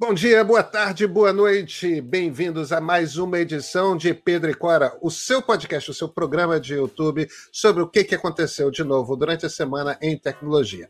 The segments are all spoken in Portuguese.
Bom dia, boa tarde, boa noite. Bem-vindos a mais uma edição de Pedro e Cora, o seu podcast, o seu programa de YouTube sobre o que aconteceu de novo durante a semana em tecnologia.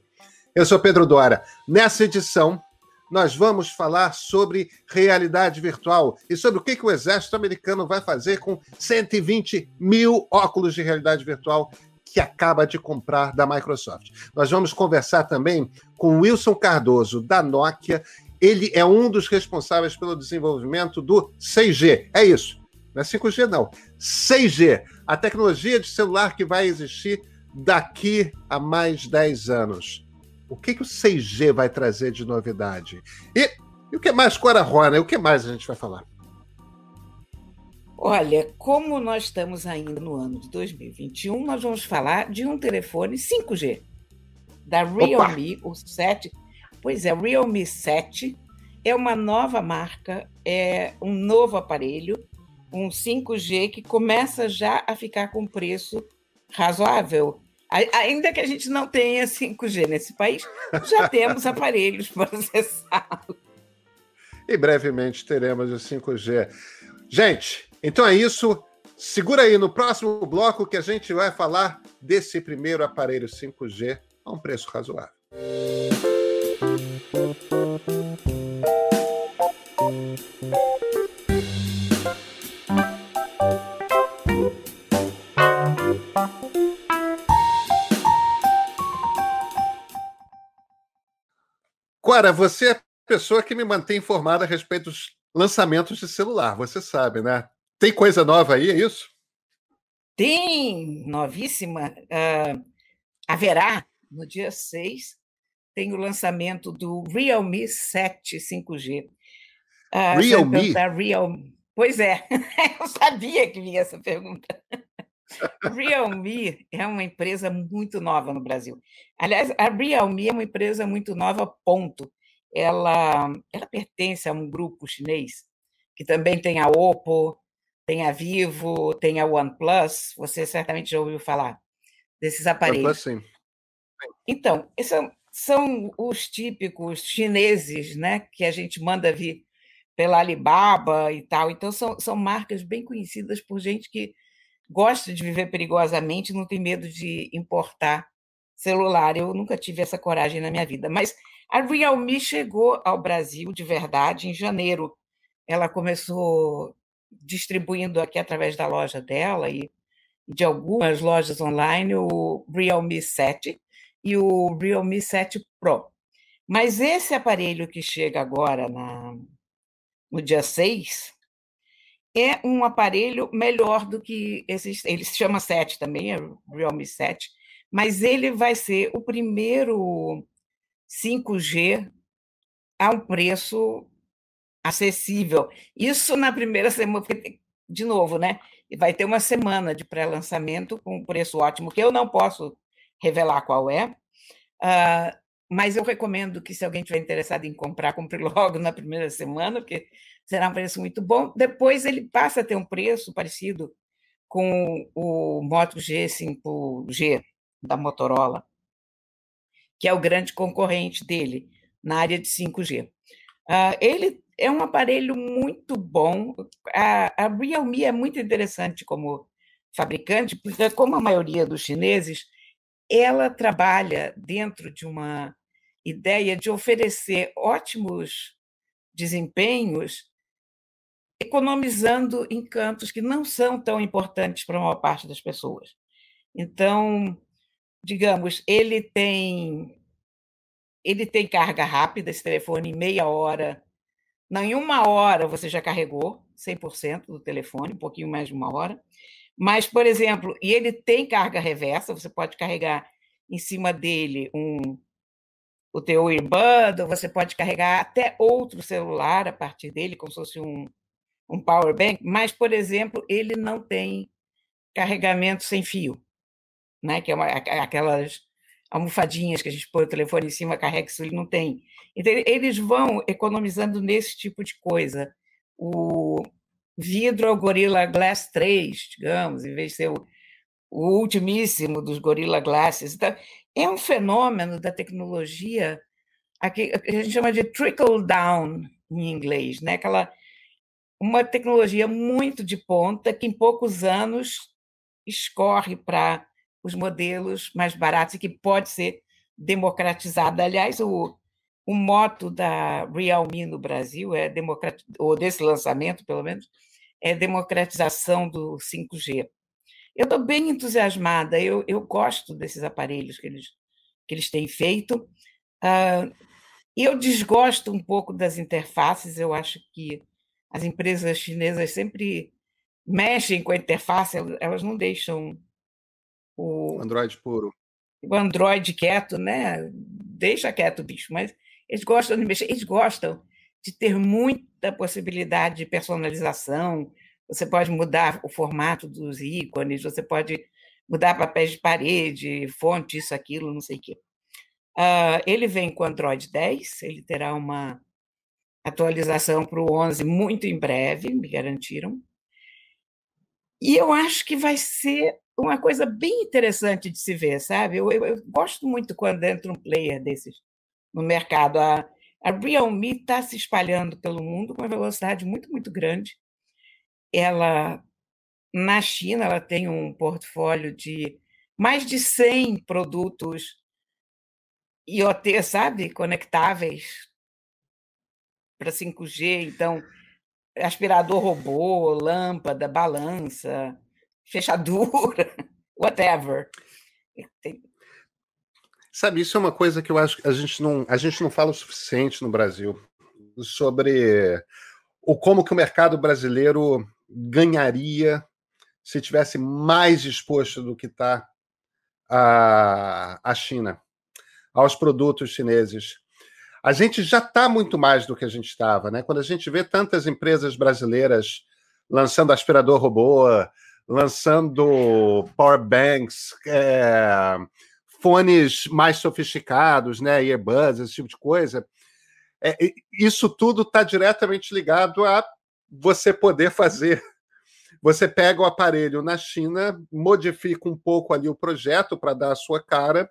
Eu sou Pedro Dora. Nessa edição, nós vamos falar sobre realidade virtual e sobre o que o exército americano vai fazer com 120 mil óculos de realidade virtual que acaba de comprar da Microsoft. Nós vamos conversar também com Wilson Cardoso, da Nokia, ele é um dos responsáveis pelo desenvolvimento do 6G. É isso. Não é 5G, não. 6G, a tecnologia de celular que vai existir daqui a mais 10 anos. O que, que o 6G vai trazer de novidade? E, e o que mais, Cora Rona? O que mais a gente vai falar? Olha, como nós estamos ainda no ano de 2021, nós vamos falar de um telefone 5G da Realme, Opa. o 7 Pois é, o Realme 7 é uma nova marca, é um novo aparelho, um 5G que começa já a ficar com preço razoável. Ainda que a gente não tenha 5G nesse país, já temos aparelhos para acessá-lo. E brevemente teremos o 5G. Gente, então é isso. Segura aí no próximo bloco que a gente vai falar desse primeiro aparelho 5G a um preço razoável. Cora, você é a pessoa que me mantém informada a respeito dos lançamentos de celular, você sabe, né? Tem coisa nova aí, é isso? Tem, novíssima. Uh, haverá no dia 6 tem o lançamento do Realme 7 5G. Uh, Realme? Realme? Pois é, eu sabia que vinha essa pergunta. Realme é uma empresa muito nova no Brasil. Aliás, a Realme é uma empresa muito nova, ponto. Ela, ela pertence a um grupo chinês que também tem a Oppo, tem a Vivo, tem a OnePlus. Você certamente já ouviu falar desses aparelhos. OnePlus, sim. Então, são, são os típicos chineses, né, que a gente manda vir pela Alibaba e tal. Então, são, são marcas bem conhecidas por gente que gosta de viver perigosamente, não tem medo de importar celular. Eu nunca tive essa coragem na minha vida. Mas a Realme chegou ao Brasil de verdade em janeiro. Ela começou distribuindo aqui através da loja dela e de algumas lojas online o Realme 7 e o Realme 7 Pro. Mas esse aparelho que chega agora na, no dia 6 é um aparelho melhor do que esses. Ele se chama 7 também, é o Realme 7, mas ele vai ser o primeiro 5G a um preço acessível. Isso na primeira semana, porque, de novo, né? Vai ter uma semana de pré-lançamento com um preço ótimo, que eu não posso revelar qual é. Uh, mas eu recomendo que, se alguém tiver interessado em comprar, compre logo na primeira semana, porque será um preço muito bom. Depois ele passa a ter um preço parecido com o Moto G5G da Motorola, que é o grande concorrente dele na área de 5G. Uh, ah, ele é um aparelho muito bom. A, a Realme é muito interessante como fabricante, porque, como a maioria dos chineses, ela trabalha dentro de uma ideia de oferecer ótimos desempenhos, economizando em campos que não são tão importantes para a maior parte das pessoas. Então, digamos, ele tem ele tem carga rápida, esse telefone em meia hora, em uma hora você já carregou 100% do telefone, um pouquinho mais de uma hora. Mas, por exemplo, e ele tem carga reversa, você pode carregar em cima dele um o teu earbud, você pode carregar até outro celular a partir dele, como se fosse um, um power bank, mas, por exemplo, ele não tem carregamento sem fio, né? que é uma, aquelas almofadinhas que a gente põe o telefone em cima, carrega, isso ele não tem. Então, eles vão economizando nesse tipo de coisa. O, vidro Gorilla Glass 3, digamos, em vez de ser o, o ultimíssimo dos Gorilla Glasses. Então, é um fenômeno da tecnologia que a gente chama de trickle down em inglês, né? Aquela uma tecnologia muito de ponta que em poucos anos escorre para os modelos mais baratos e que pode ser democratizada. Aliás, o, o moto da Realme no Brasil é democrat... ou desse lançamento, pelo menos, é democratização do 5G. Eu estou bem entusiasmada, eu, eu gosto desses aparelhos que eles, que eles têm feito. Uh, eu desgosto um pouco das interfaces, eu acho que as empresas chinesas sempre mexem com a interface, elas não deixam o Android puro. O Android quieto, né? Deixa quieto o bicho, mas eles gostam de mexer, eles gostam de ter muita possibilidade de personalização. Você pode mudar o formato dos ícones, você pode mudar papéis de parede, fonte, isso, aquilo, não sei o quê. Uh, ele vem com Android 10, ele terá uma atualização para o 11 muito em breve, me garantiram. E eu acho que vai ser uma coisa bem interessante de se ver, sabe? Eu, eu, eu gosto muito quando entra um player desses no mercado. A, a Realme está se espalhando pelo mundo com uma velocidade muito, muito grande. Ela, na China, ela tem um portfólio de mais de 100 produtos IoT, sabe? Conectáveis para 5G. Então, aspirador robô, lâmpada, balança, fechadura, whatever. Sabe, isso é uma coisa que eu acho que a gente não, a gente não fala o suficiente no Brasil sobre o como que o mercado brasileiro ganharia se tivesse mais exposto do que está a, a China, aos produtos chineses. A gente já está muito mais do que a gente estava, né? Quando a gente vê tantas empresas brasileiras lançando aspirador robô, lançando power banks, é, fones mais sofisticados, né? Earbuds, esse tipo de coisa. É, isso tudo está diretamente ligado a você poder fazer. Você pega o aparelho na China, modifica um pouco ali o projeto para dar a sua cara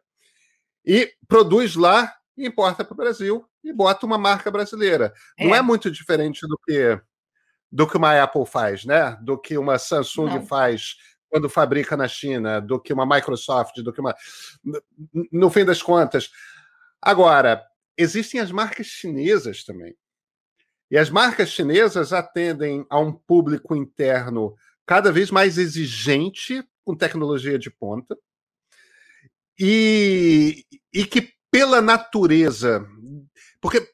e produz lá importa para o Brasil e bota uma marca brasileira. É. Não é muito diferente do que do que uma Apple faz, né? Do que uma Samsung Não. faz quando fabrica na China, do que uma Microsoft, do que uma. No fim das contas. Agora, existem as marcas chinesas também. E as marcas chinesas atendem a um público interno cada vez mais exigente com tecnologia de ponta e, e que pela natureza, porque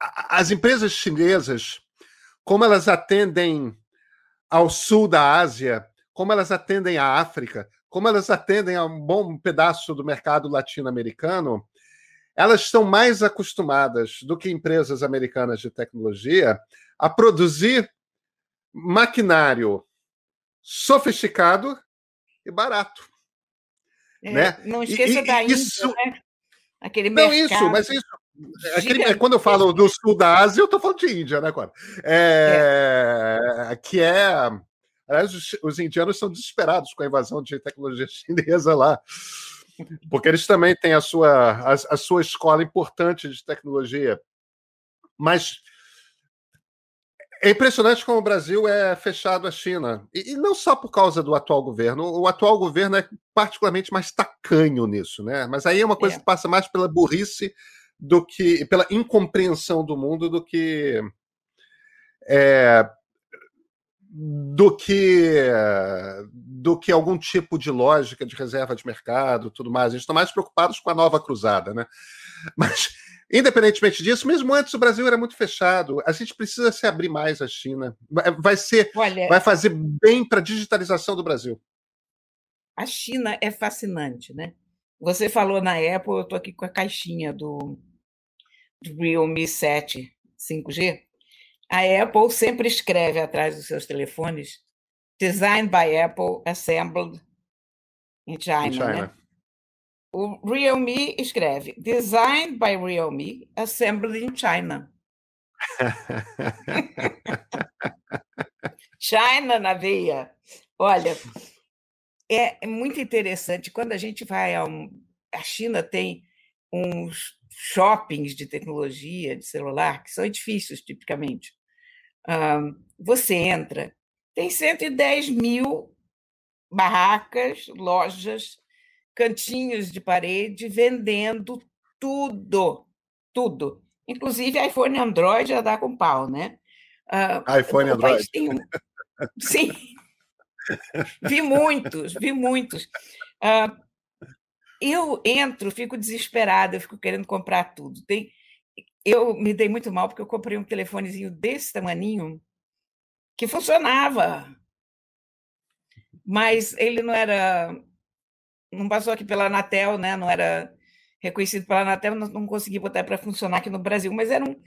as empresas chinesas, como elas atendem ao sul da Ásia, como elas atendem à África, como elas atendem a um bom pedaço do mercado latino-americano, elas estão mais acostumadas do que empresas americanas de tecnologia a produzir maquinário sofisticado e barato. É, né? Não esqueça e, da isso, Índia, né? Aquele não, mercado. isso, mas isso. Aquele, quando eu falo do sul da Ásia, eu estou falando de Índia, né, Cora? É, é. Que é. Aliás, os, os, indianos são desesperados com a invasão de tecnologia chinesa lá, porque eles também têm a sua, a, a sua escola importante de tecnologia. Mas é impressionante como o Brasil é fechado à China. E, não só por causa do atual governo. O atual governo é particularmente mais tacanho nisso, né? Mas aí é uma coisa é. que passa mais pela burrice do que. pela incompreensão do mundo do que. É, do que do que algum tipo de lógica de reserva de mercado tudo mais. A gente está mais preocupados com a nova cruzada, né? Mas Independentemente disso, mesmo antes o Brasil era muito fechado. A gente precisa se abrir mais à China. Vai ser, Olha, vai fazer bem para a digitalização do Brasil. A China é fascinante, né? Você falou na Apple, eu estou aqui com a caixinha do, do Realme 7 5G. A Apple sempre escreve atrás dos seus telefones Designed by Apple, Assembled in China. In China. Né? O Realme escreve Designed by Realme, Assembled in China. China na veia. Olha, é, muito interessante. Quando a gente vai a um. A China tem uns shoppings de tecnologia, de celular, que são edifícios, tipicamente. Você entra, tem 110 mil barracas, lojas, cantinhos de parede vendendo tudo, tudo. Inclusive iPhone e Android já dá com pau, né? IPhone e Android. Um... Sim. vi muitos, vi muitos. Eu entro, fico desesperada, eu fico querendo comprar tudo. Tem, eu me dei muito mal porque eu comprei um telefonezinho desse tamaninho que funcionava, mas ele não era, não passou aqui pela Anatel, né? Não era reconhecido pela Anatel, não, não consegui botar para funcionar aqui no Brasil, mas era um,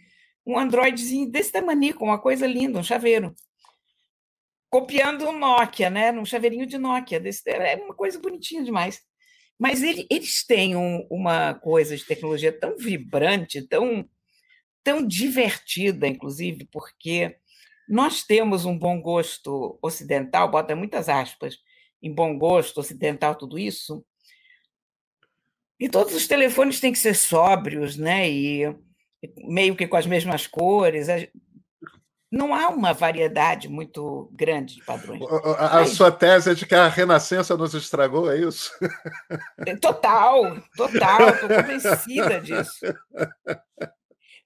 um Androidzinho desse tamanho, uma coisa linda, um chaveiro. Copiando um Nokia, né? Um chaveirinho de Nokia. Desse, é uma coisa bonitinha demais. Mas ele, eles têm um, uma coisa de tecnologia tão vibrante, tão, tão divertida, inclusive, porque nós temos um bom gosto ocidental, bota muitas aspas em bom gosto ocidental, tudo isso. E todos os telefones têm que ser sóbrios, né? E meio que com as mesmas cores não há uma variedade muito grande de padrões. A, Mas... sua tese é de que a Renascença nos estragou, é isso? É, total, total, estou convencida disso.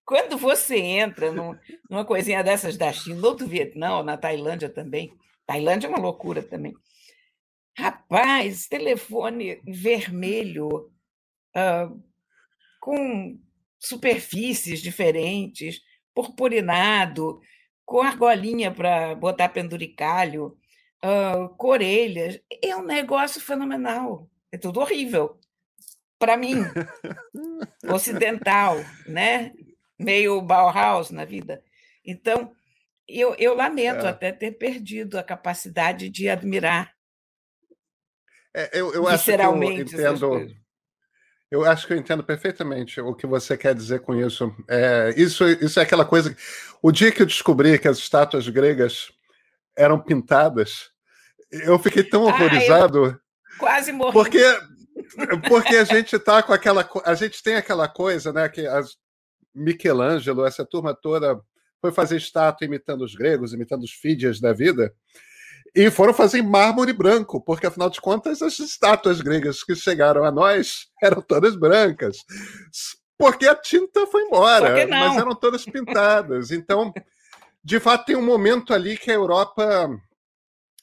Quando você entra num, numa coisinha dessas da China, ou do Vietnã, ou na Tailândia também, Tailândia é uma loucura também. Rapaz, telefone vermelho, uh, com superfícies diferentes, purpurinado, com argolinha para botar penduricalho, uh, com orelhas. É um negócio fenomenal. É tudo horrível. Para mim, ocidental, né? Meio Bauhaus na vida. Então, eu, eu lamento é. até ter perdido a capacidade de admirar. É, eu, eu acho que eu entendo. Eu acho que eu entendo perfeitamente o que você quer dizer com isso. É, isso, isso é aquela coisa. O dia que eu descobri que as estátuas gregas eram pintadas, eu fiquei tão horrorizado. Ah, quase morri. Porque, porque a gente tá com aquela. A gente tem aquela coisa, né? Que as, Michelangelo, essa turma toda foi fazer estátua imitando os gregos, imitando os fídias da vida. E foram fazer em mármore branco, porque afinal de contas as estátuas gregas que chegaram a nós eram todas brancas. Porque a tinta foi embora, mas eram todas pintadas. Então, de fato, tem um momento ali que a Europa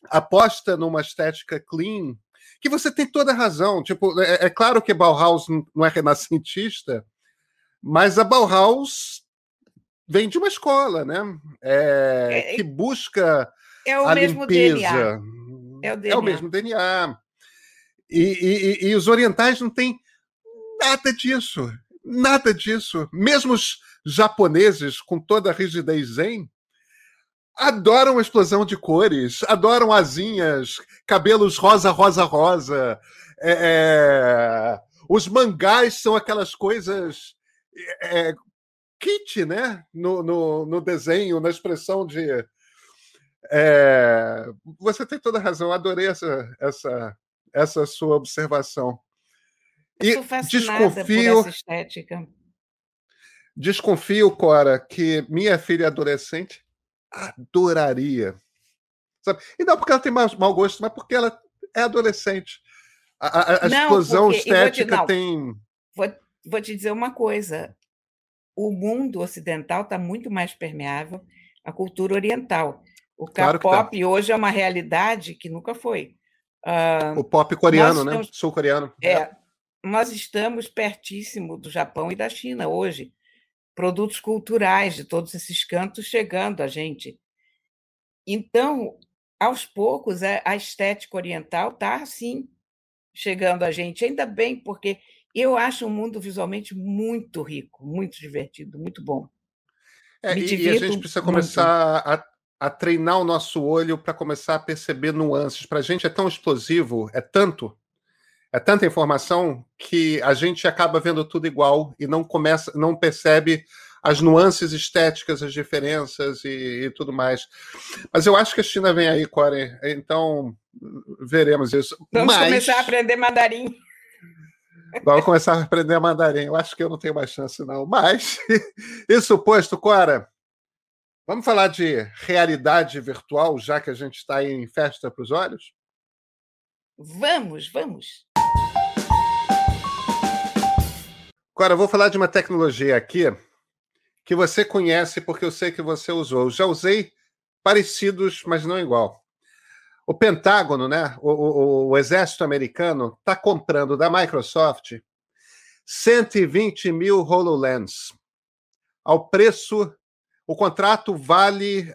aposta numa estética clean, que você tem toda a razão. Tipo, é, é claro que Bauhaus não é renascentista, mas a Bauhaus vem de uma escola, né? É, é, que busca é o a mesmo limpeza. DNA. É o, DNA. é o mesmo DNA. E, e, e, os orientais não têm nada disso. Nada disso. Mesmo os japoneses, com toda a rigidez zen, adoram a explosão de cores, adoram asinhas, cabelos rosa, rosa, rosa. É, é... Os mangás são aquelas coisas é, kit, né? No, no, no desenho, na expressão de é, você tem toda razão, adorei essa, essa, essa sua observação. E desconfio, estética. Desconfio, Cora, que minha filha adolescente adoraria. Sabe? E não porque ela tem mau, mau gosto, mas porque ela é adolescente. A, a, a não, explosão porque, estética te, tem. Vou, vou te dizer uma coisa: o mundo ocidental está muito mais permeável à cultura oriental. O K-pop claro tá. hoje é uma realidade que nunca foi. Uh, o pop coreano, né? Sul-coreano. É, é, nós estamos pertíssimo do Japão e da China hoje. Produtos culturais de todos esses cantos chegando a gente. Então, aos poucos, a estética oriental está, assim, chegando a gente. Ainda bem, porque eu acho o mundo visualmente muito rico, muito divertido, muito bom. É, e, e, a gente precisa começar a, a treinar o nosso olho para começar a perceber nuances. Para a gente é tão explosivo, é tanto, é tanta informação que a gente acaba vendo tudo igual e não começa, não percebe as nuances estéticas, as diferenças e, e tudo mais. Mas eu acho que a China vem aí, Core. Então veremos isso. Vamos Mas... começar a aprender mandarim. Vamos começar a aprender mandarim. Eu acho que eu não tenho mais chance, não. Mas, isso posto, Cora, vamos falar de realidade virtual, já que a gente está em festa para os olhos? Vamos, vamos. Cora, eu vou falar de uma tecnologia aqui que você conhece porque eu sei que você usou. Eu já usei parecidos, mas não igual. O Pentágono, né, o, o, o exército americano, está comprando da Microsoft 120 mil HoloLens. Ao preço, o contrato vale,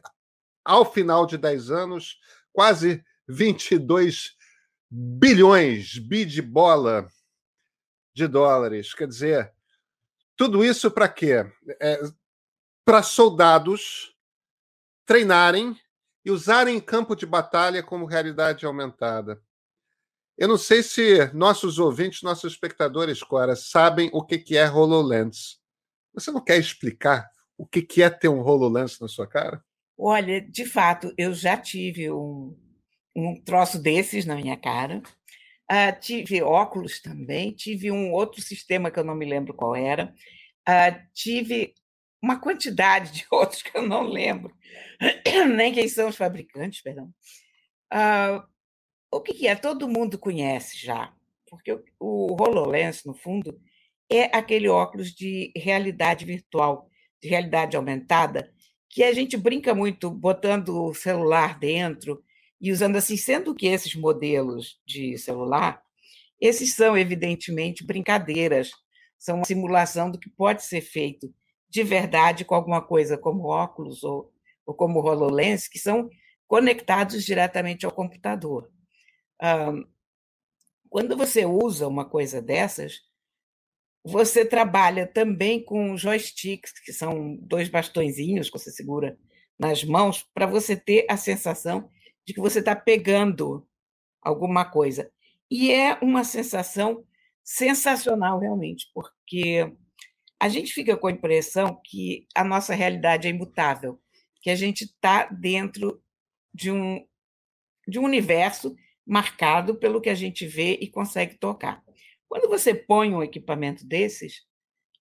ao final de 10 anos, quase 22 bilhões, bi de bola de dólares. Quer dizer, tudo isso para quê? É, para soldados treinarem e usarem campo de batalha como realidade aumentada. Eu não sei se nossos ouvintes, nossos espectadores, Cora, sabem o que é HoloLens. Você não quer explicar o que é ter um HoloLens na sua cara? Olha, de fato, eu já tive um, um troço desses na minha cara. Uh, tive óculos também, tive um outro sistema que eu não me lembro qual era. Uh, tive uma quantidade de outros que eu não lembro, nem quem são os fabricantes, perdão. Uh, o que, que, é? Todo mundo conhece já, porque o, o HoloLens, no fundo, é aquele óculos de realidade virtual, de realidade aumentada, que a gente brinca muito botando o celular dentro e usando assim, sendo que esses modelos de celular, esses são evidentemente brincadeiras, são uma simulação do que pode ser feito de verdade com alguma coisa como óculos ou, ou como HoloLens, que são conectados diretamente ao computador. quando você usa uma coisa dessas, você trabalha também com joysticks, que são dois bastõezinhos que você segura nas mãos, para você ter a sensação de que você está pegando alguma coisa. E é uma sensação sensacional, realmente, porque a gente fica com a impressão que a nossa realidade é imutável, que a gente está dentro de um, de um universo marcado pelo que a gente vê e consegue tocar. Quando você põe um equipamento desses,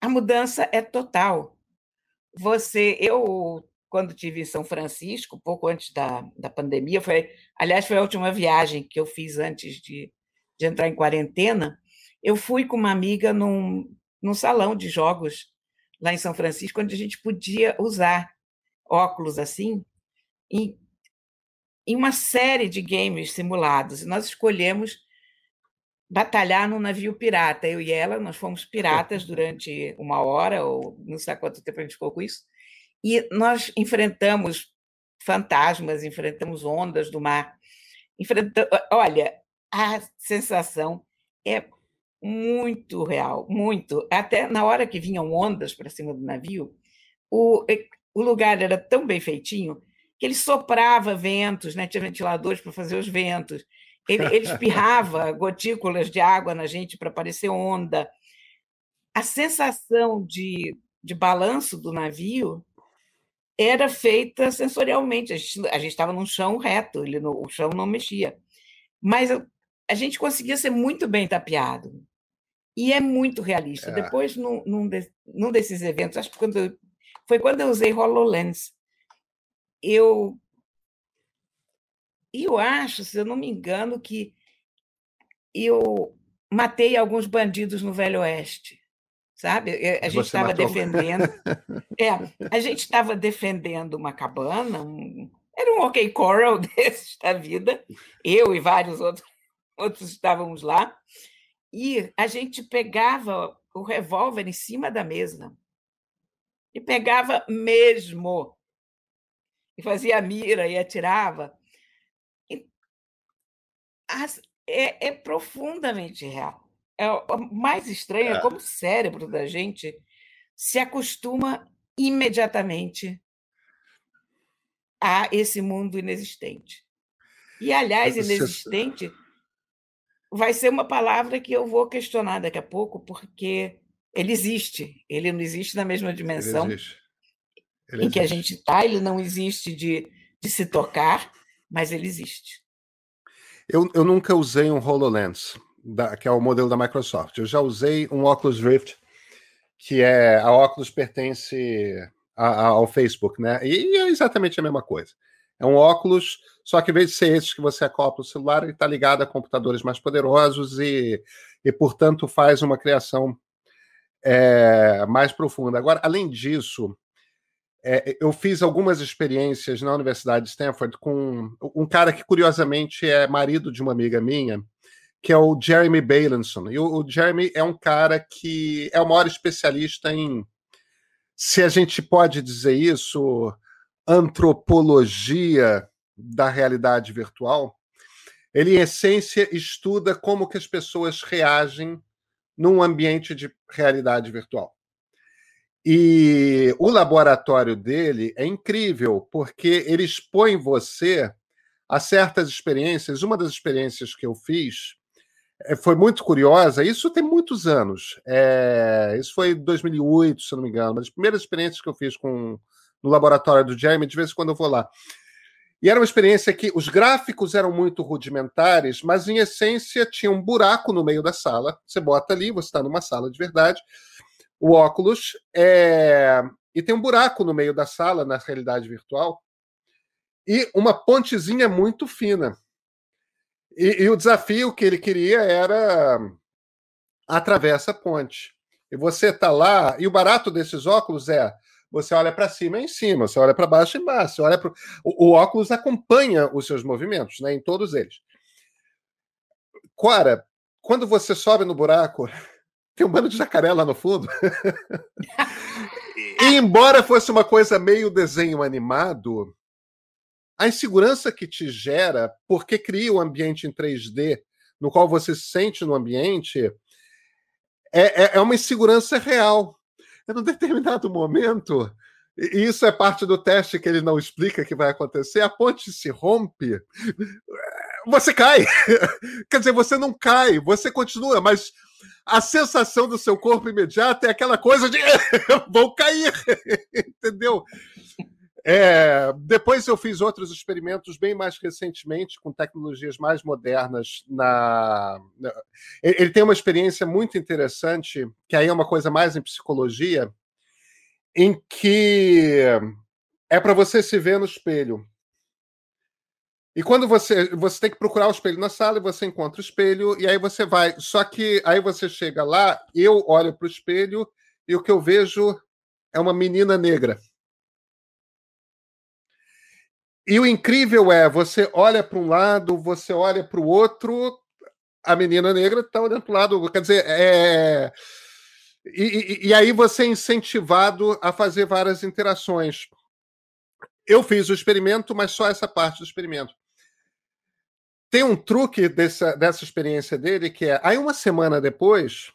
a mudança é total. Você, eu, quando tive em São Francisco, pouco antes da, da pandemia, foi, aliás, foi a última viagem que eu fiz antes de, de entrar em quarentena. Eu fui com uma amiga num, num salão de jogos lá em São Francisco, onde a gente podia usar óculos assim em, em uma série de games simulados. E nós escolhemos batalhar num navio pirata. Eu e ela, nós fomos piratas durante uma hora, ou não sei quanto tempo a gente ficou com isso, e nós enfrentamos fantasmas, enfrentamos ondas do mar. Enfrentamos, olha, a sensação é muito real, muito. Até na hora que vinham ondas para cima do navio, o, o lugar era tão bem feitinho que ele soprava ventos, né? tinha ventiladores para fazer os ventos. Ele, ele espirrava gotículas de água na gente para parecer onda. A sensação de, de balanço do navio era feita sensorialmente. A gente estava num chão reto, ele, no, o chão não mexia. Mas a gente conseguia ser muito bem tapeado. E é muito realista. É. Depois, num, num, de, num, desses eventos, acho que quando foi quando eu usei HoloLens, eu, eu acho, se eu não me engano, que eu matei alguns bandidos no Velho Oeste, sabe? A gente estava defendendo. é, a gente estava defendendo uma cabana, um, era um OK Coral desses da vida. Eu e vários outros, outros estávamos lá. E a gente pegava o revólver em cima da mesa. E pegava mesmo. E fazia a mira e atirava. E as, é, é, profundamente real. É o mais estranho é como o cérebro da gente se acostuma imediatamente a esse mundo inexistente. E, aliás, inexistente vai ser uma palavra que eu vou questionar daqui a pouco, porque ele existe. Ele não existe na mesma dimensão ele ele em que a gente está, ele não existe de, de se tocar, mas ele existe. Eu, eu nunca usei um HoloLens. da, que é o modelo da Microsoft. Eu já usei um Oculus Rift, que é a Oculus pertence a, a, ao Facebook, né? E, é exatamente a mesma coisa. É um óculos, só que em vez de ser esses que você acopla o celular, ele está ligado a computadores mais poderosos e, e portanto, faz uma criação é, mais profunda. Agora, além disso, é, eu fiz algumas experiências na Universidade de Stanford com um cara que, curiosamente, é marido de uma amiga minha, que é o Jeremy Bailenson. E o, o Jeremy é um cara que é o maior especialista em, se a gente pode dizer isso, antropologia da realidade virtual. Ele, em essência, estuda como que as pessoas reagem num ambiente de realidade virtual. E o laboratório dele é incrível, porque ele expõe você a certas experiências. Uma das experiências que eu fiz eh, foi muito curiosa. Isso tem muitos anos. É, isso foi em 2008, se não me engano. Uma das primeiras experiências que eu fiz com, no laboratório do Jeremy, de vez em quando eu vou lá. E era uma experiência que os gráficos eram muito rudimentares, mas em essência tinha um buraco no meio da sala. Você bota ali, você está numa sala de verdade, o óculos, é... e tem um buraco no meio da sala, na realidade virtual, e uma pontezinha muito fina. E, e o desafio que ele queria era atravessa a ponte. E você está lá, e o barato desses óculos é você olha para cima é em cima, você olha para baixo é embaixo, você olha pro... o, o óculos acompanha os seus movimentos, né, em todos eles. Cora, quando você sobe no buraco, tem um bando de jacaré lá no fundo. e embora fosse uma coisa meio desenho animado, a insegurança que te gera, porque cria o um ambiente em 3D, no qual você se sente no ambiente, é, é, é uma insegurança real em um determinado momento, e isso é parte do teste que ele não explica que vai acontecer, a ponte se rompe, você cai. Quer dizer, você não cai, você continua, mas a sensação do seu corpo imediato é aquela coisa de vou cair, entendeu? É, depois eu fiz outros experimentos bem mais recentemente com tecnologias mais modernas. Na, ele tem uma experiência muito interessante, que aí é uma coisa mais em psicologia, em que é para você se ver no espelho. E quando você você tem que procurar o espelho na sala e você encontra o espelho e aí você vai. Só que aí você chega lá, eu olho para o espelho e o que eu vejo é uma menina negra. E o incrível é, você olha para um lado, você olha para o outro, a menina negra está olhando para o lado. Quer dizer, é. E, e, e, aí você é incentivado a fazer várias interações. Eu fiz o experimento, mas só essa parte do experimento. Tem um truque dessa, dessa experiência dele que é: aí uma semana depois,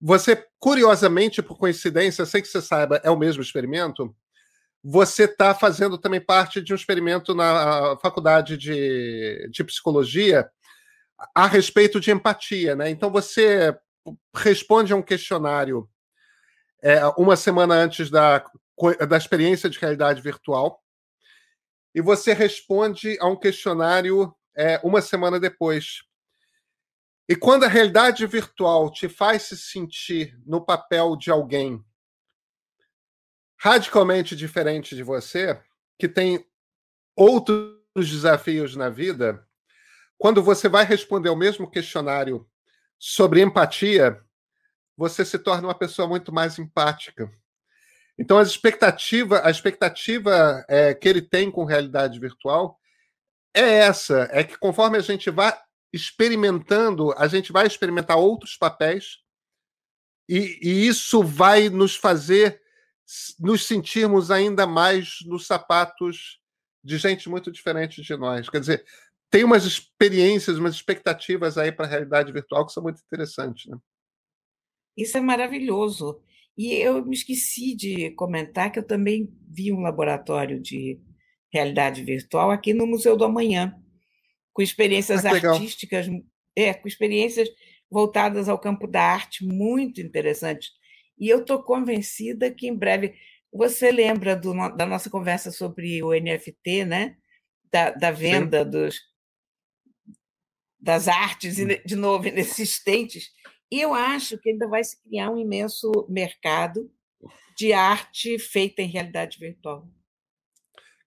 você, curiosamente, por coincidência, sem que você saiba, é o mesmo experimento, você está fazendo também parte de um experimento na faculdade de, de psicologia a respeito de empatia, né? Então você responde a um questionário é, uma semana antes da, da experiência de realidade virtual e você responde a um questionário é, uma semana depois. E quando a realidade virtual te faz se sentir no papel de alguém radicalmente diferente de você, que tem outros desafios na vida, quando você vai responder o mesmo questionário sobre empatia, você se torna uma pessoa muito mais empática. Então, as expectativa, a expectativa é, que ele tem com realidade virtual é essa: é que conforme a gente vai experimentando, a gente vai experimentar outros papéis, e, e isso vai nos fazer nos sentirmos ainda mais nos sapatos de gente muito diferente de nós. Quer dizer, tem umas experiências, umas expectativas aí para a realidade virtual que são muito interessantes. Né? Isso é maravilhoso. E eu me esqueci de comentar que eu também vi um laboratório de realidade virtual aqui no Museu do Amanhã, com experiências ah, artísticas, é, com experiências voltadas ao campo da arte muito interessantes e eu estou convencida que em breve. Você lembra do, da nossa conversa sobre o NFT, né? Da, da venda Sim. dos das artes, de novo, inexistentes. E eu acho que ainda vai se criar um imenso mercado de arte feita em realidade virtual.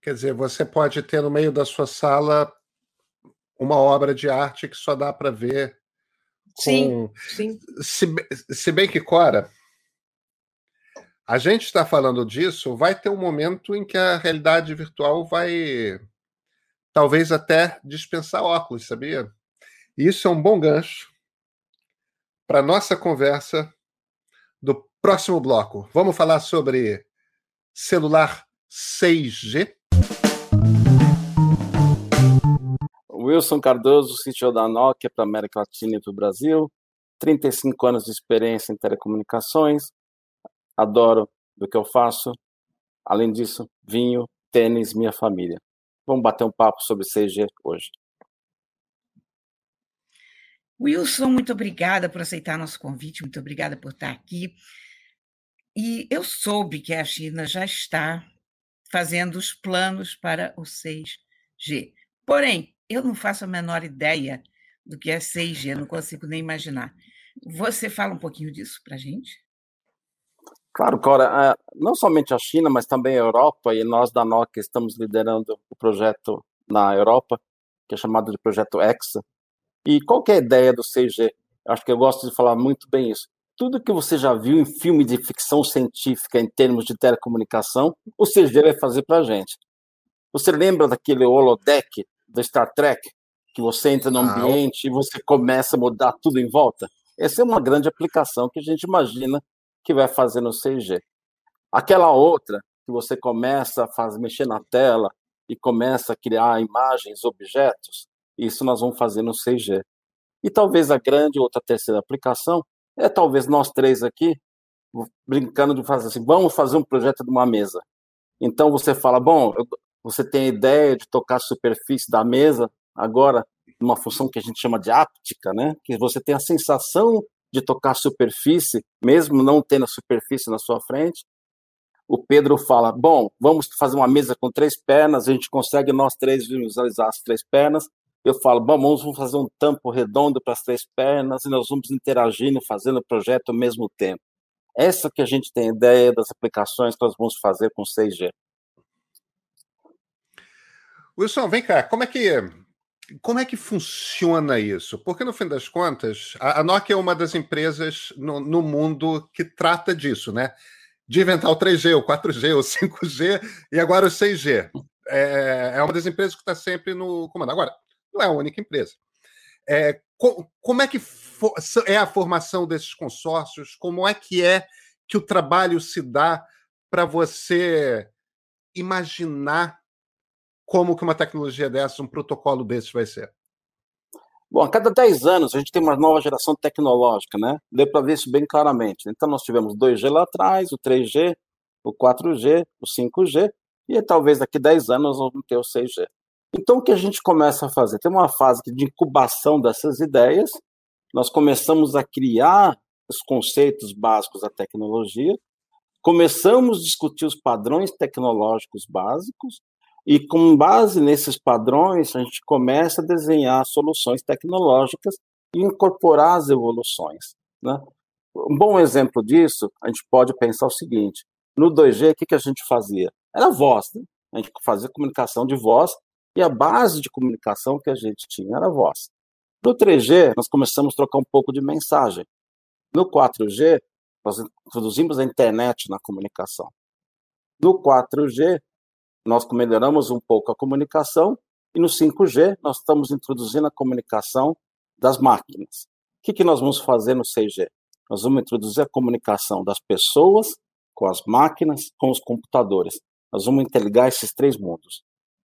Quer dizer, você pode ter no meio da sua sala uma obra de arte que só dá para ver. Com... Sim, sim. Se, se bem que, Cora, a gente está falando disso, vai ter um momento em que a realidade virtual vai talvez até dispensar óculos, sabia? isso é um bom gancho para nossa conversa do próximo bloco. Vamos falar sobre celular 6G? Wilson Cardoso, CTO da Nokia para América Latina e para o Brasil, 35 anos de experiência em telecomunicações, adoro do que eu faço, além disso, vinho, tênis, minha família. Vamos bater um papo sobre 6G hoje. Wilson, muito obrigada por aceitar nosso convite, muito obrigada por estar aqui. E eu soube que a China já está fazendo os planos para o 6G. Porém, eu não faço a menor ideia do que é 6G, não consigo nem imaginar. Você fala um pouquinho disso para a gente? Claro, Cora, não somente a China, mas também a Europa, e nós da Nokia estamos liderando o projeto na Europa, que é chamado de Projeto EXA. E qual é a ideia do 6G? Acho que eu gosto de falar muito bem isso. Tudo que você já viu em filme de ficção científica em termos de telecomunicação, o 6G vai fazer para a gente. Você lembra daquele holodeck do Star Trek, que você entra no ambiente ah, e você começa a mudar tudo em volta. Essa é uma grande aplicação que a gente imagina que vai fazer no 6G. Aquela outra, que você começa a fazer, mexer na tela e começa a criar imagens, objetos, isso nós vamos fazer no 6G. E talvez a grande outra terceira aplicação é talvez nós três aqui brincando de fazer assim, vamos fazer um projeto de uma mesa. Então você fala, bom, você tem a ideia de tocar a superfície da mesa, agora, uma função que a gente chama de áptica, né? que você tem a sensação de tocar superfície, mesmo não tendo a superfície na sua frente. O Pedro fala: Bom, vamos fazer uma mesa com três pernas, a gente consegue nós três visualizar as três pernas. Eu falo: Bom, vamos fazer um tampo redondo para as três pernas e nós vamos interagindo, fazendo o projeto ao mesmo tempo. Essa que a gente tem ideia das aplicações que nós vamos fazer com 6G. Wilson, vem cá, como é que como é que funciona isso? Porque, no fim das contas, a, Nokia é uma das empresas no, no, mundo que trata disso, né? De inventar o 3G, o 4G, o 5G e agora o 6G. É, é uma das empresas que está sempre no comando. Agora, não é a única empresa. É, co, como é que é a formação desses consórcios? Como é que é que o trabalho se dá para você imaginar como que uma tecnologia dessa, um protocolo desses vai ser? Bom, a cada 10 anos a gente tem uma nova geração tecnológica, né? Deu para ver isso bem claramente. Então nós tivemos 2G lá atrás, o 3G, o 4G, o 5G, e talvez daqui a 10 anos nós vamos ter o 6G. Então o que a gente começa a fazer? Tem uma fase de incubação dessas ideias, nós começamos a criar os conceitos básicos da tecnologia, começamos a discutir os padrões tecnológicos básicos, e com base nesses padrões, a gente começa a desenhar soluções tecnológicas e incorporar as evoluções. Né? Um bom exemplo disso, a gente pode pensar o seguinte: no 2G, o que, que a gente fazia? Era voz, né? a gente fazia comunicação de voz e a base de comunicação que a gente tinha era voz. No 3G, nós começamos a trocar um pouco de mensagem. No 4G, nós introduzimos a internet na comunicação. No 4G, nós melhoramos um pouco a comunicação e no 5G nós estamos introduzindo a comunicação das máquinas. O que, que nós vamos fazer no 6G? Nós vamos introduzir a comunicação das pessoas com as máquinas, com os computadores. Nós vamos interligar esses três mundos.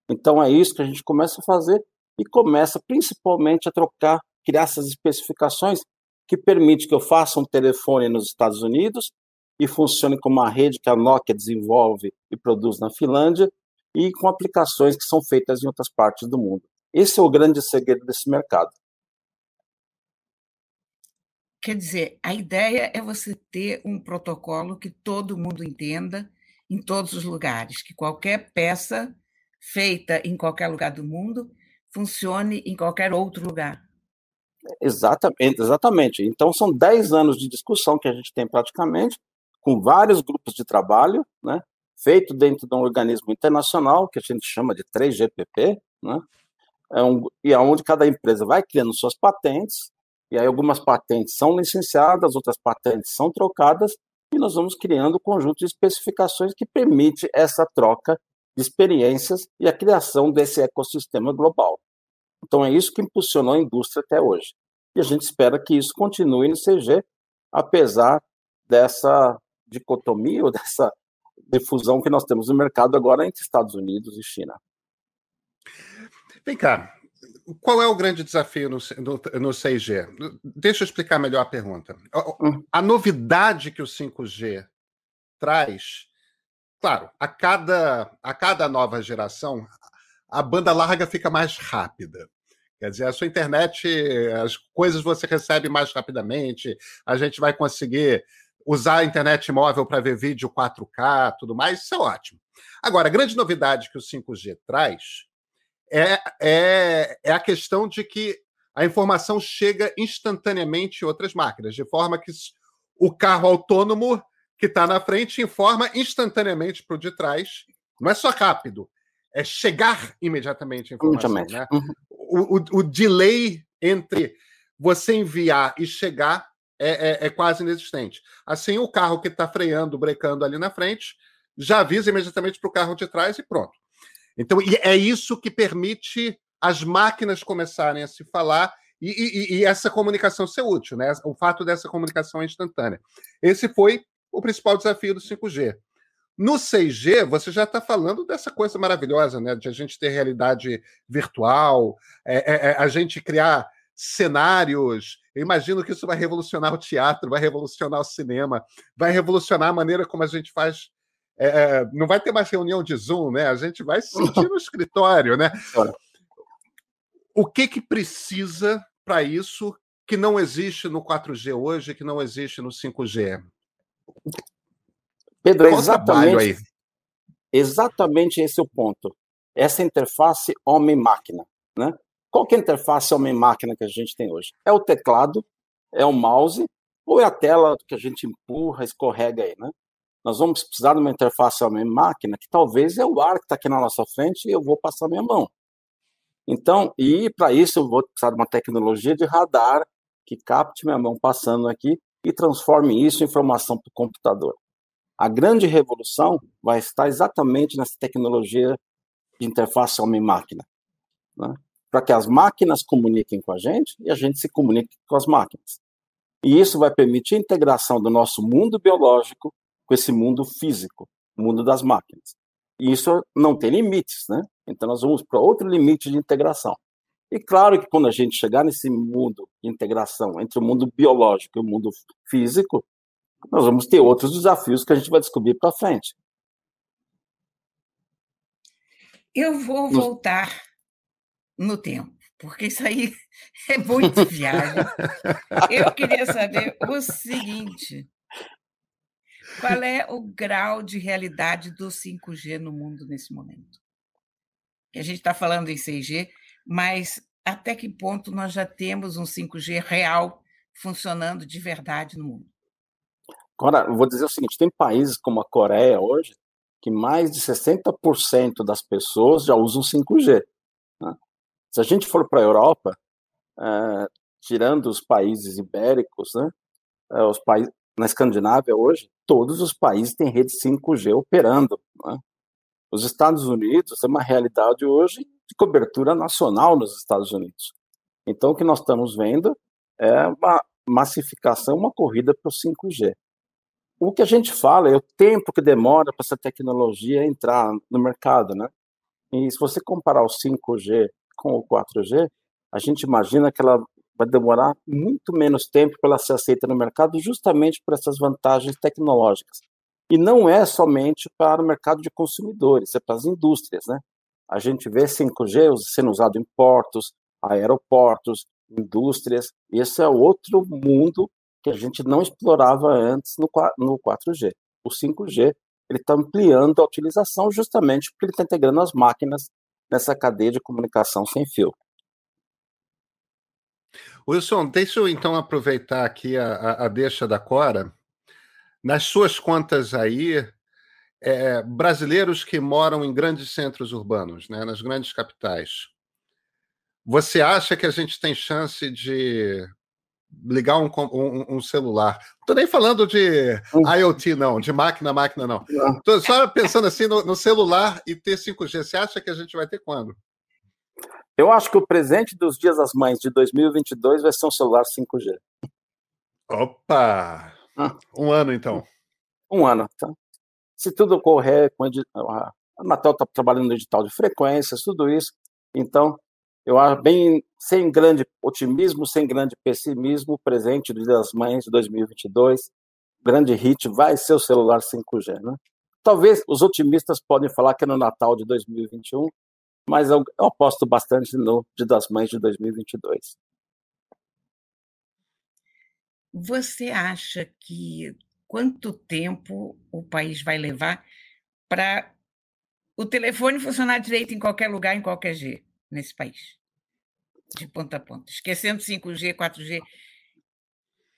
Então é isso que a gente começa a fazer e começa principalmente a trocar, criar essas especificações que permite que eu faça um telefone nos Estados Unidos e funcione como uma rede que a Nokia desenvolve e produz na Finlândia e com aplicações que são feitas em outras partes do mundo. Esse é o grande segredo desse mercado. Quer dizer, a ideia é você ter um protocolo que todo mundo entenda em todos os lugares, que qualquer peça feita em qualquer lugar do mundo funcione em qualquer outro lugar. Exatamente, exatamente. Então, são 10 anos de discussão que a gente tem praticamente, com vários grupos de trabalho, né, feito dentro de um organismo internacional, que a gente chama de 3GPP, né, é um, e aonde é cada empresa vai criando suas patentes, e aí algumas patentes são licenciadas, outras patentes são trocadas, e nós vamos criando um conjunto de especificações que permite essa troca de experiências e a criação desse ecossistema global. Então é isso que impulsionou a indústria até hoje. E a gente espera que isso continue no CG, apesar dessa dicotomia ou dessa difusão que nós temos no mercado agora entre Estados Unidos e China. Vem cá, qual é o grande desafio no, no, no 6G? Deixa eu explicar melhor a pergunta. Hum. A novidade que o 5G traz, claro, a cada, a cada nova geração, a banda larga fica mais rápida. Quer dizer, a sua internet, as coisas você recebe mais rapidamente, a gente vai conseguir usar a internet móvel para ver vídeo 4K, tudo mais, isso é ótimo. Agora, a grande novidade que o 5G traz é, é, é a questão de que a informação chega instantaneamente em outras máquinas, de forma que o carro autônomo que está na frente informa instantaneamente para o de trás. Não é só rápido, é chegar imediatamente a informação. Né? Uhum. O, o, o, delay entre você enviar e chegar é, é, é quase inexistente. Assim, o carro que está freando, brecando ali na frente, já avisa imediatamente para o carro de trás e pronto. Então, é isso que permite as máquinas começarem a se falar e, e, e, essa comunicação ser útil, né? O fato dessa comunicação é instantânea. Esse foi o principal desafio do 5G. No 6G, você já está falando dessa coisa maravilhosa, né? De a gente ter realidade virtual, é, é, é, a gente criar cenários. Eu imagino que isso vai revolucionar o teatro, vai revolucionar o cinema, vai revolucionar a maneira como a gente faz. É, é não vai ter mais reunião de Zoom, né? A gente vai se sentir no escritório, né? O que que precisa para isso que não existe no 4G hoje, que não existe no 5G? Pedro, é exatamente, exatamente esse é o ponto. Essa interface homem-máquina. Né? Qual é a interface homem-máquina que a gente tem hoje? É o teclado, é o mouse, ou é a tela que a gente empurra, escorrega aí, né? Nós vamos precisar de uma interface homem-máquina que talvez é o ar que está aqui na nossa frente e eu vou passar minha mão. Então, e para isso eu vou precisar de uma tecnologia de radar que capte minha mão passando aqui e transforme isso em informação para o computador. A grande revolução vai estar exatamente nessa tecnologia de interface homem-máquina. Né? Para que as máquinas comuniquem com a gente e a gente se comunique com as máquinas. E isso vai permitir a integração do nosso mundo biológico com esse mundo físico, o mundo das máquinas. E isso não tem limites, né? Então nós vamos para outro limite de integração. E claro que quando a gente chegar nesse mundo de integração entre o mundo biológico e o mundo físico, nós vamos ter outros desafios que a gente vai descobrir para frente. Eu vou voltar no tempo, porque isso aí é muito viagem. Eu queria saber o seguinte: qual é o grau de realidade do 5G no mundo nesse momento? A gente está falando em 6G, mas até que ponto nós já temos um 5G real funcionando de verdade no mundo? Agora, eu vou dizer o seguinte: tem países como a Coreia hoje que mais de 60% das pessoas já usam 5G. Né? Se a gente for para a Europa, é, tirando os países ibéricos, né, é, os países na Escandinávia hoje, todos os países têm rede 5G operando. Né? Os Estados Unidos é uma realidade hoje de cobertura nacional nos Estados Unidos. Então, o que nós estamos vendo é uma massificação, uma corrida para o 5G o que a gente fala é o tempo que demora para essa tecnologia entrar no mercado, né? E se você comparar o 5G com o 4G, a gente imagina que ela vai demorar muito menos tempo para ela ser aceita no mercado, justamente por essas vantagens tecnológicas. E não é somente para o mercado de consumidores, é para as indústrias, né? A gente vê 5G sendo usado em portos, aeroportos, indústrias. Esse é outro mundo que a gente não explorava antes no, no 4G. O 5G ele está ampliando a utilização justamente porque ele está integrando as máquinas nessa cadeia de comunicação sem fio. Wilson, deixa eu então aproveitar aqui a, a, deixa da Cora. Nas suas contas aí, é, brasileiros que moram em grandes centros urbanos, né, nas grandes capitais, você acha que a gente tem chance de ligar um, um, um celular? Estou nem falando de hum. IoT, não, de máquina máquina, não. Estou só pensando assim no, no celular e ter 5G. Você acha que a gente vai ter quando? Eu acho que o presente dos Dias das Mães de 2022 vai ser um celular 5G. Opa! Ah. Um ano, então. Um ano. Então, se tudo correr, com a Anatel está trabalhando no edital de frequências, tudo isso. Então, eu acho bem, sem grande otimismo, sem grande pessimismo, presente do Dia das Mães de 2022, grande hit, vai ser o celular 5G, né? Talvez os otimistas podem falar que é no Natal de 2021, mas eu, eu aposto bastante no Dia das Mães de 2022. Você acha que quanto tempo o país vai levar para o telefone funcionar direito em qualquer lugar, em qualquer G, nesse país? De ponta a ponta. Esquecendo 5G, 4G.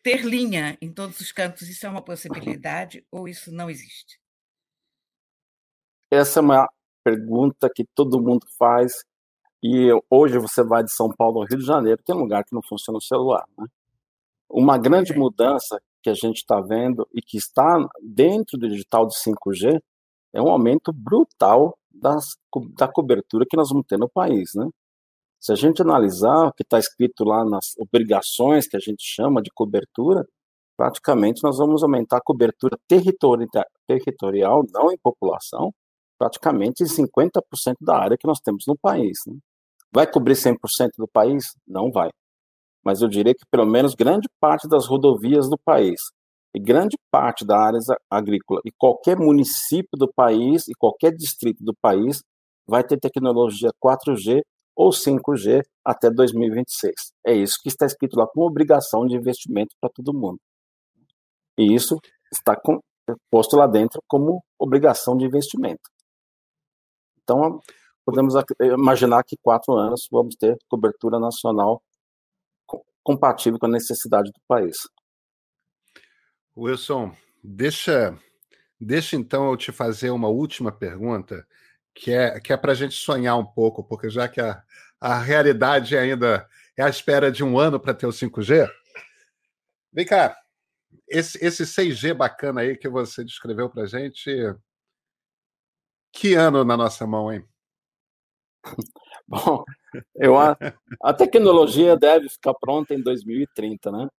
Ter linha em todos os cantos, isso é uma possibilidade ou isso não existe? Essa é uma pergunta que todo mundo faz. E hoje você vai de São Paulo ao Rio de Janeiro, tem lugar que não funciona o celular. Né? Uma grande é. mudança que a gente está vendo e que está dentro do digital de 5G é um aumento brutal das, da cobertura que nós vamos ter no país. Né? Se a gente analisar o que está escrito lá nas obrigações que a gente chama de cobertura, praticamente nós vamos aumentar a cobertura territori territorial, não em população, praticamente 50% da área que nós temos no país. Né? Vai cobrir 100% do país? Não vai. Mas eu diria que pelo menos grande parte das rodovias do país e grande parte da área agrícola e qualquer município do país e qualquer distrito do país vai ter tecnologia 4G ou 5G até 2026. É isso que está escrito lá com obrigação de investimento para todo mundo. E isso está posto lá dentro como obrigação de investimento. Então, podemos imaginar que quatro anos vamos ter cobertura nacional compatível com a necessidade do país. Wilson, deixa, deixa então eu te fazer uma última pergunta, que é, que é para a gente sonhar um pouco, porque já que a, a realidade ainda é à espera de um ano para ter o 5G, vem cá, esse, esse 6G bacana aí que você descreveu para gente, que ano na nossa mão, hein? Bom, eu, a, a tecnologia deve ficar pronta em 2030, né?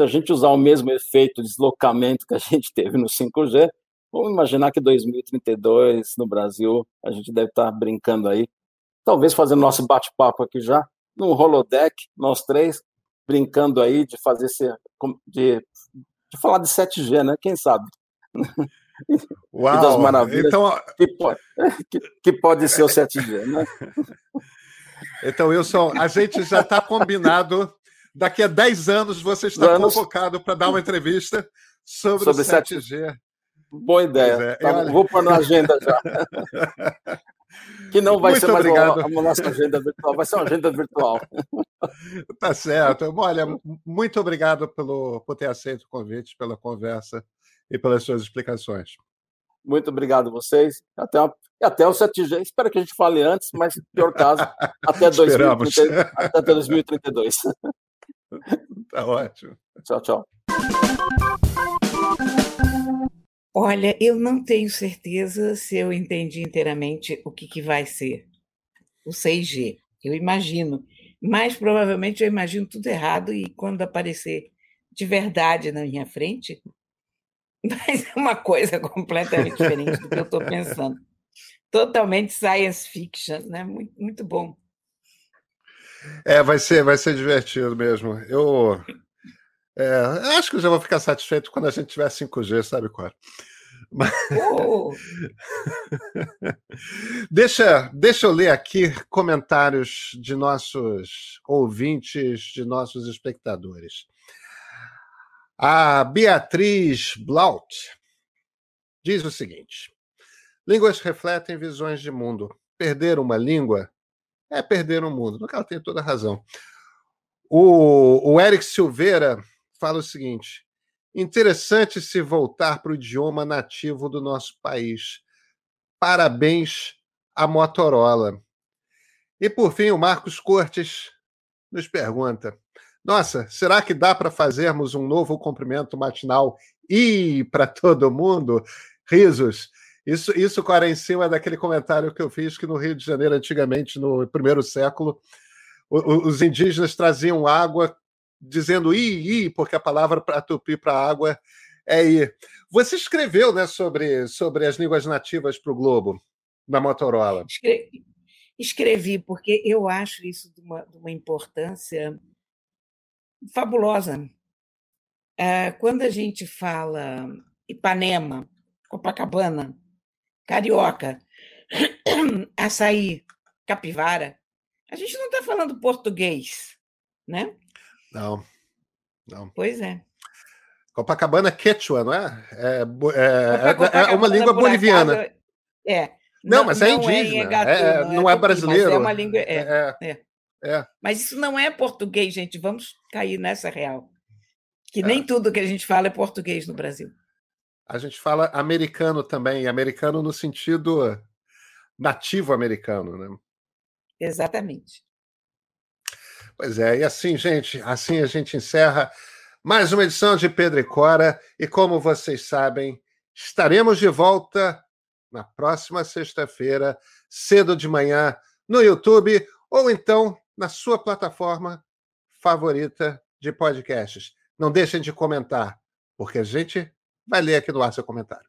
Se a gente usar o mesmo efeito de deslocamento que a gente teve no 5G, vamos imaginar que 2032 no Brasil a gente deve estar brincando aí, talvez fazendo nosso bate-papo aqui já, num holodeck, nós três, brincando aí de fazer esse, de, de falar de 7G, né? Quem sabe? Uau, e das maravilhas então... que, pode, que, que pode ser o 7G, né? Então, Wilson, a gente já está combinado. Daqui a 10 anos você está anos... convocado para dar uma entrevista sobre, sobre o 7G. 7G. Boa ideia. É. Tá, olha... Vou pôr na agenda já. que não vai Muito ser mais uma, uma nossa agenda virtual, vai ser uma agenda virtual. Tá certo. Olha, muito obrigado pelo, por ter aceito o convite, pela conversa e pelas suas explicações. Muito obrigado a vocês. Até, até o 7G. Espero que a gente fale antes, mas, no pior caso, até, 2030, até 2032. Tá ótimo. Tchau, tchau. Olha, eu não tenho certeza se eu entendi inteiramente o que, que vai ser o 6G. Eu imagino, mas provavelmente eu imagino tudo errado e quando aparecer de verdade na minha frente, mas é uma coisa completamente diferente do que eu estou pensando. Totalmente science fiction, né? Muito, muito bom. É, vai ser, vai ser divertido mesmo. Eu é, acho que eu já vou ficar satisfeito quando a gente tiver 5G, sabe, Cora? Mas... Oh. deixa, deixa eu ler aqui comentários de nossos ouvintes, de nossos espectadores. A Beatriz Blaut diz o seguinte: Línguas refletem visões de mundo. Perder uma língua é perder um mundo. Ela tem toda a razão. O, o Eric Silveira fala o seguinte: interessante se voltar para o idioma nativo do nosso país. Parabéns à Motorola. E por fim, o Marcos Cortes nos pergunta: Nossa, será que dá para fazermos um novo cumprimento matinal e para todo mundo? Risos. Isso, isso, cara, em cima daquele comentário que eu fiz que no Rio de Janeiro, antigamente, no primeiro século, os indígenas traziam água dizendo i, i, porque a palavra para tupi para água é i. Você escreveu né, sobre, sobre as línguas nativas para o Globo, na Motorola. Escrevi, escrevi, porque eu acho isso de uma, de uma importância fabulosa. É, quando a gente fala Ipanema, Copacabana, Carioca, Açaí, Capivara, a gente não está falando português, né? Não, não. Pois é. Copacabana Quechua, não é? É, é, é, é uma língua boliviana. É. Não, não mas é indígena. Não é, Engatu, é, não, não é, brasileiro. é uma língua. É, é, é, Mas isso não é português, gente. Vamos cair nessa real. Que nem tudo que a gente fala é português no Brasil. A gente fala americano também, americano no sentido nativo americano, né? Exatamente. Pois é, e assim, gente, assim a gente encerra mais uma edição de Pedro e Cora. E como vocês sabem, estaremos de volta na próxima sexta-feira, cedo de manhã, no YouTube ou então na sua plataforma favorita de podcasts. Não deixem de comentar, porque a gente vai ler aqui no ar seu comentário.